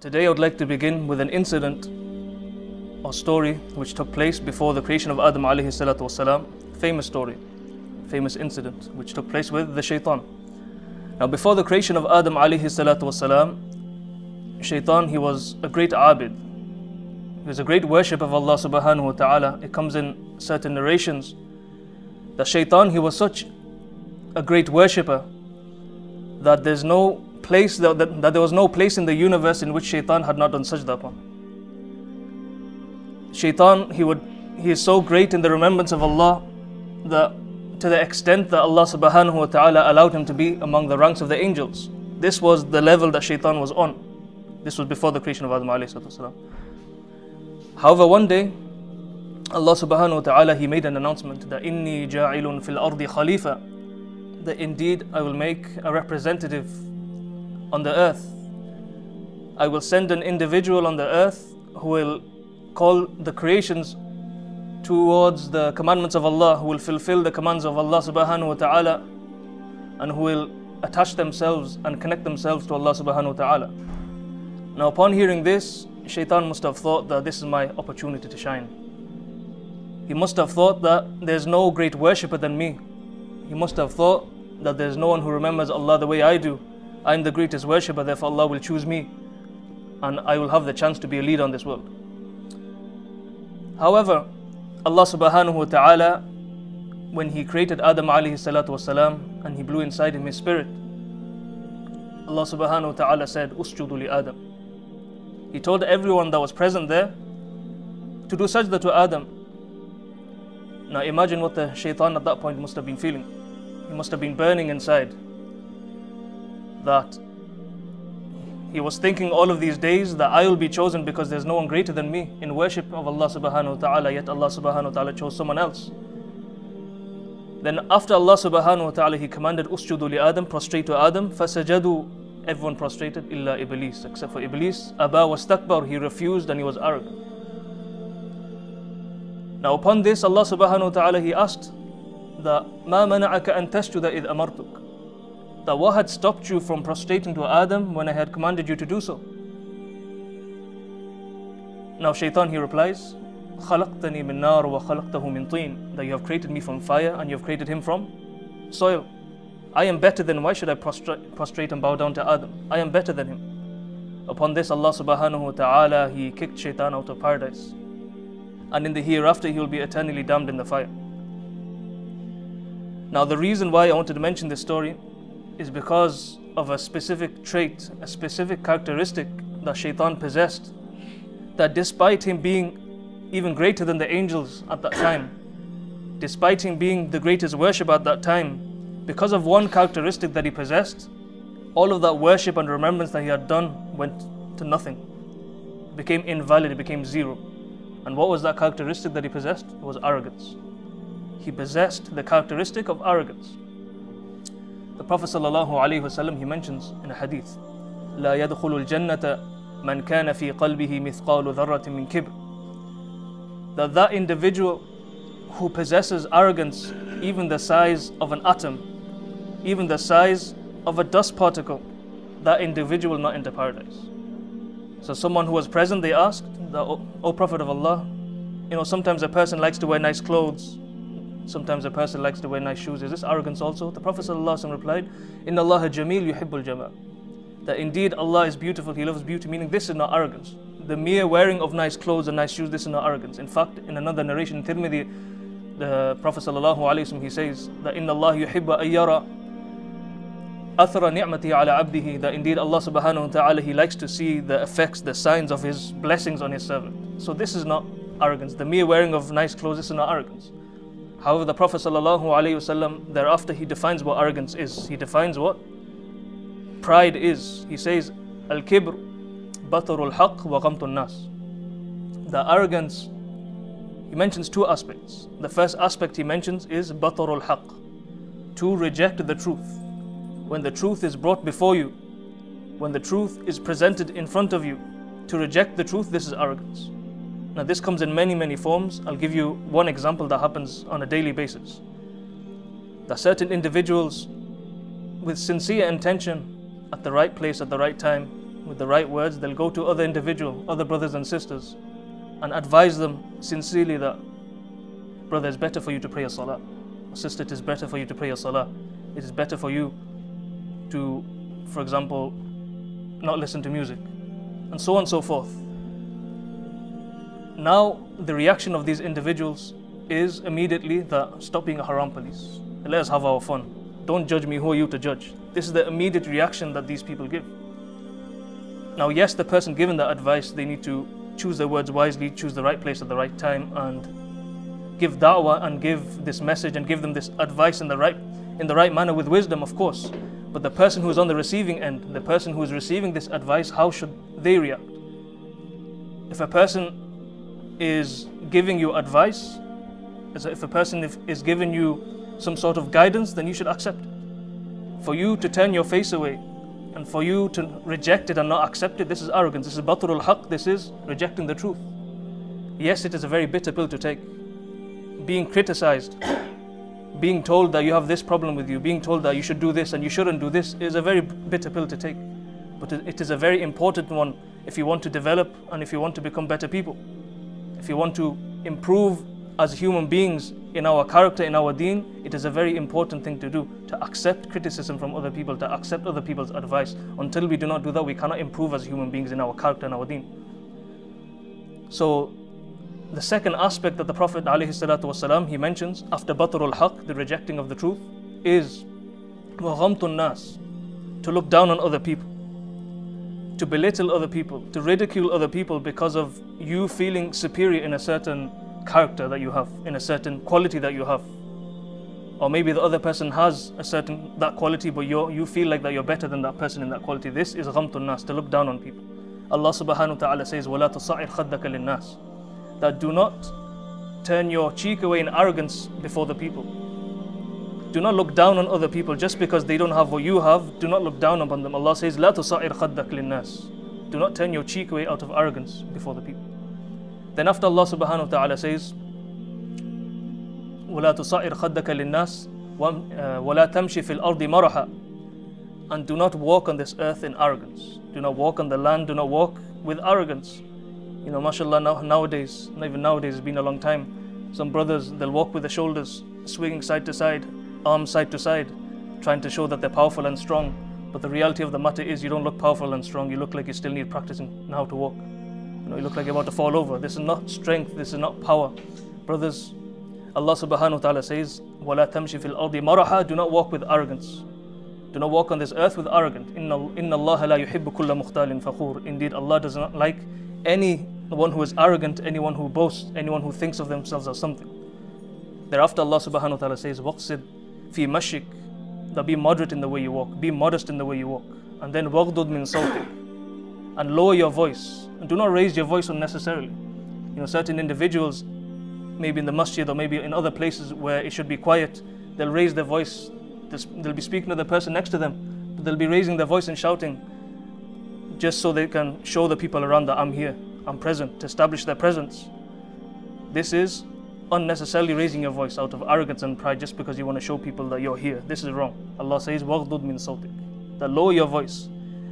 Today I would like to begin with an incident or story which took place before the creation of Adam alayhi salatu wasalam. Famous story, famous incident which took place with the shaitan. Now before the creation of Adam alayhi salatu wasalam, shaitan he was a great abid. He was a great worship of Allah subhanahu wa ta'ala. It comes in certain narrations that shaitan he was such a great worshipper that there's no place that, that, that, there was no place in the universe in which shaitan had not done sajda upon. Shaitan he would he is so great in the remembrance of Allah that to the extent that Allah subhanahu wa ta'ala allowed him to be among the ranks of the angels. This was the level that shaitan was on. This was before the creation of Adam alayhi However, one day Allah subhanahu wa ta'ala he made an announcement that inni ja'ilun fil ardi khalifa that indeed I will make a representative on the earth. I will send an individual on the earth who will call the creations towards the commandments of Allah, who will fulfill the commands of Allah subhanahu wa ta'ala, and who will attach themselves and connect themselves to Allah subhanahu wa ta'ala. Now, upon hearing this, Shaitan must have thought that this is my opportunity to shine. He must have thought that there's no great worshipper than me. He must have thought that there's no one who remembers Allah the way I do. I'm the greatest worshipper, therefore Allah will choose me and I will have the chance to be a leader on this world. However, Allah subhanahu wa ta'ala, when He created Adam alayhi salatu wasalam and He blew inside him His spirit, Allah subhanahu wa ta'ala said, Usjudu li Adam. He told everyone that was present there to do sajda to Adam. Now imagine what the shaitan at that point must have been feeling. He must have been burning inside that he was thinking all of these days that I will be chosen because there's no one greater than me in worship of Allah subhanahu wa ta'ala, yet Allah subhanahu wa ta'ala chose someone else. Then after Allah subhanahu wa ta'ala, He commanded Usjudu li Adam, prostrate to Adam, fasajadu, everyone prostrated, illa Iblis, except for Iblis. Aba was takbar, he refused and he was arrogant. Now upon this, Allah subhanahu wa ta'ala, He asked that, ما منعك أن تسجد إذ أمرتك that what had stopped you from prostrating to Adam when I had commanded you to do so? Now Shaitan he replies, خلقتني من نار وخلقته من طين that you have created me from fire and you have created him from soil. I am better than why should I prostrate, prostrate and bow down to Adam? I am better than him. Upon this Allah subhanahu wa ta'ala he kicked Shaitan out of paradise. And in the hereafter he will be eternally damned in the fire. Now the reason why I wanted to mention this story is because of a specific trait, a specific characteristic that Shaitan possessed. That despite him being even greater than the angels at that time, despite him being the greatest worship at that time, because of one characteristic that he possessed, all of that worship and remembrance that he had done went to nothing. It became invalid, it became zero. And what was that characteristic that he possessed? It was arrogance. He possessed the characteristic of arrogance. The Prophet ﷺ, he mentions in a hadith, لا يدخل الجنة من كان في قلبه مثقال ذرة من كبر. That that individual who possesses arrogance, even the size of an atom, even the size of a dust particle, that individual will not enter paradise. So someone who was present, they asked, the, O Prophet of Allah, you know, sometimes a person likes to wear nice clothes, Sometimes a person likes to wear nice shoes. Is this arrogance also? The Prophet ﷺ replied, Inna Allah jameel yuhibbul jamal. That indeed Allah is beautiful, He loves beauty, meaning this is not arrogance. The mere wearing of nice clothes and nice shoes, this is not arrogance. In fact, in another narration in Tirmidhi, the Prophet ﷺ, he says that Inna Allah yuhibba ayyara athara ni'mati ala abdihi that indeed Allah subhanahu wa ta'ala he likes to see the effects, the signs of his blessings on his servant. So this is not arrogance. The mere wearing of nice clothes is not arrogance. However, the Prophet ﷺ, thereafter he defines what arrogance is. He defines what pride is. He says, Al kibr batarul haq wa ghamtun nas. The arrogance, he mentions two aspects. The first aspect he mentions is batarul haq, to reject the truth. When the truth is brought before you, when the truth is presented in front of you, to reject the truth, this is arrogance. Now, this comes in many, many forms. I'll give you one example that happens on a daily basis. That certain individuals, with sincere intention, at the right place, at the right time, with the right words, they'll go to other individual, other brothers and sisters, and advise them sincerely that, brother, it's better for you to pray a salah. Sister, it is better for you to pray a salah. It is better for you to, for example, not listen to music, and so on and so forth. Now, the reaction of these individuals is immediately that stop being a haram police. Let us have our fun. Don't judge me, who are you to judge? This is the immediate reaction that these people give. Now, yes, the person given that advice, they need to choose their words wisely, choose the right place at the right time, and give da'wah and give this message and give them this advice in the right in the right manner with wisdom, of course. But the person who is on the receiving end, the person who is receiving this advice, how should they react? If a person is giving you advice, if a person is giving you some sort of guidance, then you should accept. For you to turn your face away and for you to reject it and not accept it, this is arrogance. This is batrul haq. This is rejecting the truth. Yes, it is a very bitter pill to take. Being criticized, being told that you have this problem with you, being told that you should do this and you shouldn't do this is a very bitter pill to take. But it is a very important one if you want to develop and if you want to become better people If you want to improve as human beings in our character, in our deen, it is a very important thing to do to accept criticism from other people, to accept other people's advice. Until we do not do that, we cannot improve as human beings in our character and our deen. So, the second aspect that the Prophet ﷺ, he mentions after batrul haq, the rejecting of the truth, is وَغَمْتُ nas, to look down on other people, to belittle other people, to ridicule other people because of you feeling superior in a certain character that you have, in a certain quality that you have. Or maybe the other person has a certain that quality, but you you feel like that you're better than that person in that quality. This is ghamtun nas, to look down on people. Allah subhanahu wa ta'ala says, وَلَا تُصَعِرْ خَدَّكَ لِلنَّاسِ That do not turn your cheek away in arrogance before the people. Do not look down on other people just because they don't have what you have. Do not look down upon them. Allah says, لا تصعر خدك للناس. Do not turn your cheek away out of arrogance before the people. Then after Allah subhanahu wa ta'ala says, ولا تصعر خدك للناس ولا تمشي في الأرض مرحا and do not walk on this earth in arrogance. Do not walk on the land, do not walk with arrogance. You know, mashallah, now, nowadays, not even nowadays, it's been a long time. Some brothers, they'll walk with the shoulders swinging side to side, arms side to side, trying to show that they're powerful and strong. But the reality of the matter is, you don't look powerful and strong. You look like you still need practicing how to walk. You know, you look like you're about to fall over. This is not strength. This is not power, brothers. Allah Subhanahu wa Taala says, "Wala tamshi fil ardi maraha." Do not walk with arrogance. Do not walk on this earth with arrogance. Inna Allah la yuhibbu kulla mukhtalin fakhur. Indeed, Allah does not like anyone who is arrogant, anyone who boasts, anyone who thinks of themselves as something. Thereafter, Allah subhanahu wa ta'ala says, Waqsid fi mashik, that be moderate in the way you walk, be modest in the way you walk. And then wagdud min sawtik, and lower your voice. And do not raise your voice unnecessarily. You know, certain individuals, maybe in the masjid or maybe in other places where it should be quiet, they'll raise their voice. They'll be speaking to the person next to them, but they'll be raising their voice and shouting just so they can show the people around that I'm here, I'm present, to establish their presence. This is unnecessarily raising your voice out of arrogance and pride just because you want to show people that you're here. This is wrong. Allah says, وَغْضُضْ مِن صَوْتِكَ That lower your voice.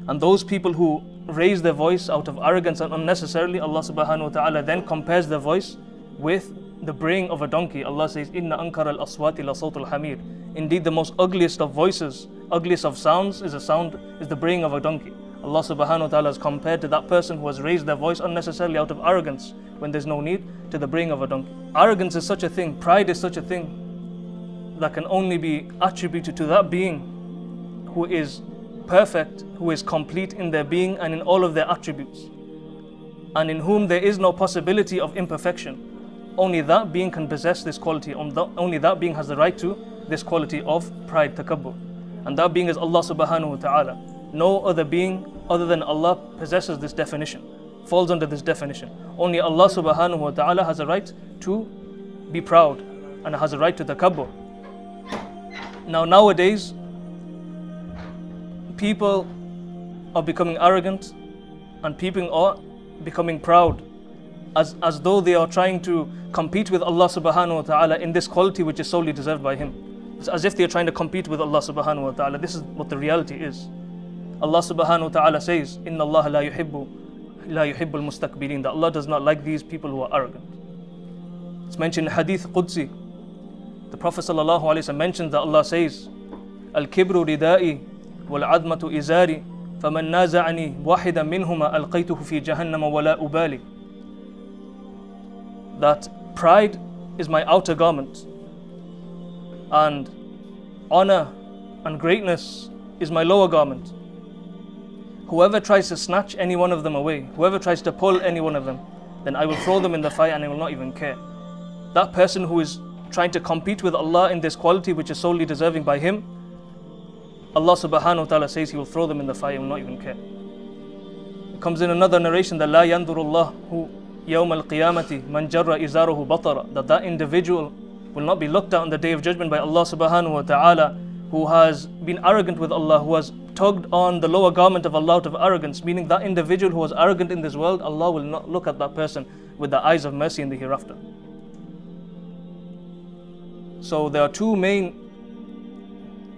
And those people who raise their voice out of arrogance and unnecessarily, Allah subhanahu wa ta'ala then compares their voice with the braying of a donkey. Allah says, Inna ankar al aswati la al hamir. Indeed, the most ugliest of voices, ugliest of sounds is a sound, is the braying of a donkey. Allah subhanahu wa ta'ala has compared to that person who has raised their voice unnecessarily out of arrogance when there's no need to the braying of a donkey. Arrogance is such a thing, pride is such a thing that can only be attributed to that being who is perfect, who is complete in their being and in all of their attributes, and in whom there is no possibility of imperfection only that being can possess this quality, only that being has the right to this quality of pride, takabbur. And that being is Allah subhanahu wa ta'ala. No other being other than Allah possesses this definition, falls under this definition. Only Allah subhanahu wa ta'ala has a right to be proud and has a right to the takabbur. Now, nowadays, people are becoming arrogant and people are becoming proud as, as though they are trying to compete with Allah subhanahu wa ta'ala in this quality which is solely deserved by Him. It's as if they are trying to compete with Allah subhanahu wa ta'ala. This is what the reality is. Allah subhanahu wa ta'ala says, Inna Allah la yuhibbu la yuhibbul mustakbirin, that Allah does not like these people who are arrogant. It's mentioned in Hadith Qudsi. The Prophet sallallahu alaihi wasallam mentions that Allah says, Al-kibru ridai wal admatu izari فمن نازعني واحدا منهما ألقيته في جهنم ولا أبالي that pride is my outer garment and honor and greatness is my lower garment whoever tries to snatch any one of them away whoever tries to pull any one of them then I will throw them in the fire and I will not even care that person who is trying to compete with Allah in this quality which is solely deserving by him Allah subhanahu wa ta'ala says He will throw them in the fire and will not even care. It comes in another narration that La who yawm al qiyamati man jarra izaruhu batara that that individual will not be looked at on the day of judgment by Allah subhanahu wa ta'ala who has been arrogant with Allah, who has tugged on the lower garment of Allah out of arrogance, meaning that individual who was arrogant in this world, Allah will not look at that person with the eyes of mercy in the hereafter. So there are two main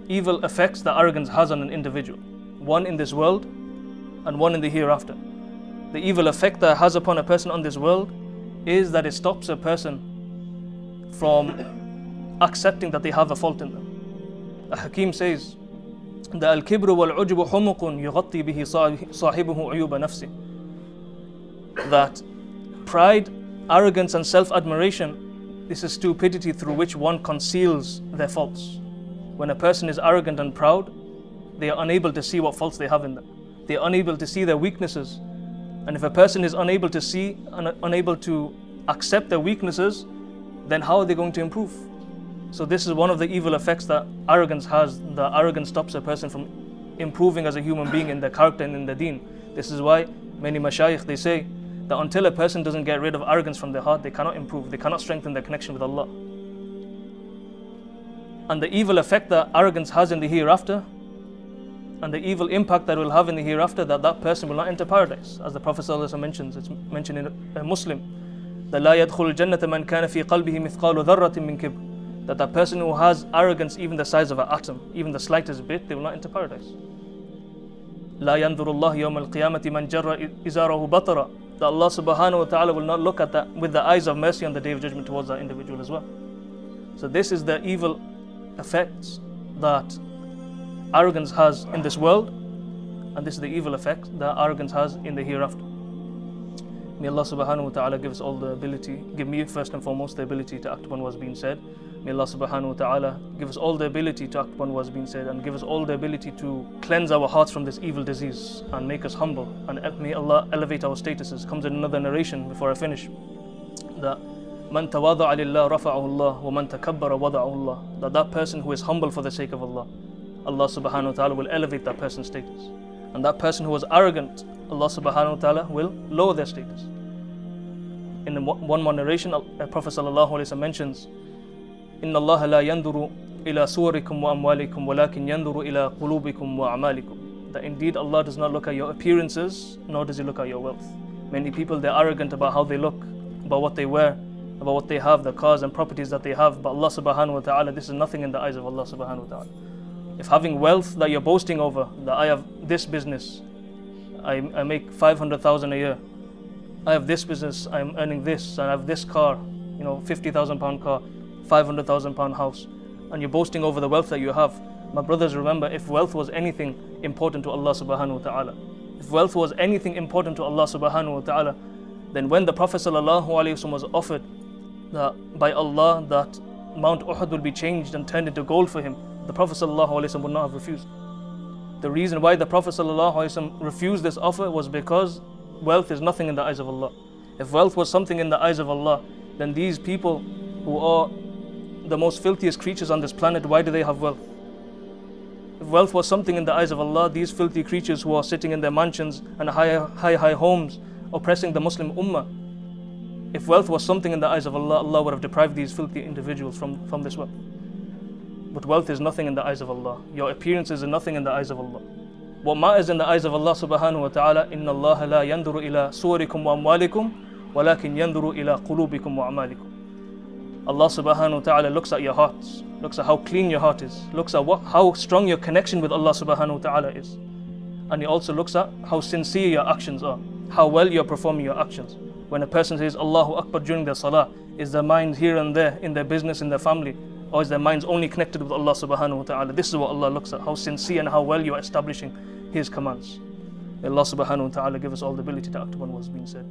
evil effects that arrogance has on an individual one in this world and one in the hereafter. The evil effect that has upon a person on this world is that it stops a person from accepting that they have a fault in them. A Hakim says, that al-kibru wal-ujbu humuqun yughatti bihi sahibuhu uyuba nafsi. That pride, arrogance and self-admiration, this is stupidity through which one conceals their faults. When a person is arrogant and proud, they are unable to see what faults they have in them. They are unable to see their weaknesses. And if a person is unable to see and unable to accept their weaknesses, then how are they going to improve? So this is one of the evil effects that arrogance has. The arrogance stops a person from improving as a human being in their character and in their deen. This is why many mashayikh they say that until a person doesn't get rid of arrogance from their heart, they cannot improve, they cannot strengthen their connection with Allah and the evil effect that arrogance has in the hereafter and the evil impact that will have in the hereafter that that person will not enter paradise as the prophet ﷺ mentions it's mentioned in a muslim that لا يدخل الجنة من كان في قلبه مثقال ذرة من كبر that that person who has arrogance even the size of an atom even the slightest bit they will not enter paradise لا ينظر الله يوم القيامة من جر إزاره بطرا that Allah subhanahu wa ta'ala will not look at that with the eyes of mercy on the day of judgment towards that individual as well so this is the evil effects that arrogance has in this world, and this is the evil effect that arrogance has in the hereafter. May Allah subhanahu wa ta'ala give us all the ability, give me first and foremost the ability to act upon what's been said. May Allah subhanahu wa ta'ala give us all the ability to act upon what's been said and give us all the ability to cleanse our hearts from this evil disease and make us humble. And may Allah elevate our statuses. Comes in another narration before I finish that Man tawada'a lillah rafa'ahu Allah wa man takabbara wada'ahu Allah. That that person who is humble for the sake of Allah, Allah subhanahu wa ta'ala will elevate that person's status. And that person who was arrogant, Allah subhanahu wa ta'ala will lower their status. In one more narration, uh, Prophet sallallahu alaihi wasallam mentions, إن الله لا ينظر إلى صوركم وأموالكم ولكن ينظر إلى قلوبكم وأعمالكم. That indeed Allah does not look at your appearances, nor does He look at your wealth. Many people they're arrogant about how they look, about what they wear, about what they have, the cars and properties that they have. But Allah subhanahu wa ta'ala, this is nothing in the eyes of Allah subhanahu wa ta'ala. If having wealth that you're boasting over, that I have this business, I, I make 500,000 a year, I have this business, I'm earning this, and I have this car, you know, 50,000 pound car, 500,000 pound house, and you're boasting over the wealth that you have. My brothers, remember, if wealth was anything important to Allah subhanahu wa ta'ala, if wealth was anything important to Allah subhanahu wa ta'ala, then when the Prophet was offered that by Allah that Mount Uhud will be changed and turned into gold for him, the Prophet ﷺ would not have refused. The reason why the Prophet ﷺ refused this offer was because wealth is nothing in the eyes of Allah. If wealth was something in the eyes of Allah, then these people who are the most filthiest creatures on this planet, why do they have wealth? If wealth was something in the eyes of Allah, these filthy creatures who are sitting in their mansions and high, high, high homes, oppressing the Muslim Ummah, if wealth was something in the eyes of Allah, Allah would have deprived these filthy individuals from, from this wealth. But wealth is nothing in the eyes of Allah. Your appearances are nothing in the eyes of Allah. What matters in the eyes of Allah subhanahu wa ta'ala, إِنَّ اللَّهَ لَا يَنْظُرُ إِلَى صُوَرِكُمْ وَأَمْوَالِكُمْ وَلَكِنْ يَنْظُرُ إِلَى قُلُوبِكُمْ وَأَعْمَالِكُمْ Allah subhanahu wa ta'ala looks at your hearts, looks at how clean your heart is, looks at what, how strong your connection with Allah subhanahu wa ta'ala is. and He also looks at how sincere your actions are, how well you're performing your actions. When a person says Allahu Akbar during their salah, is their mind here and there in their business, in their family, or is their minds only connected with Allah subhanahu wa ta'ala? This is what Allah looks at, how sincere and how well you are establishing His commands. May Allah subhanahu wa ta'ala give us all the ability to act upon what's being said.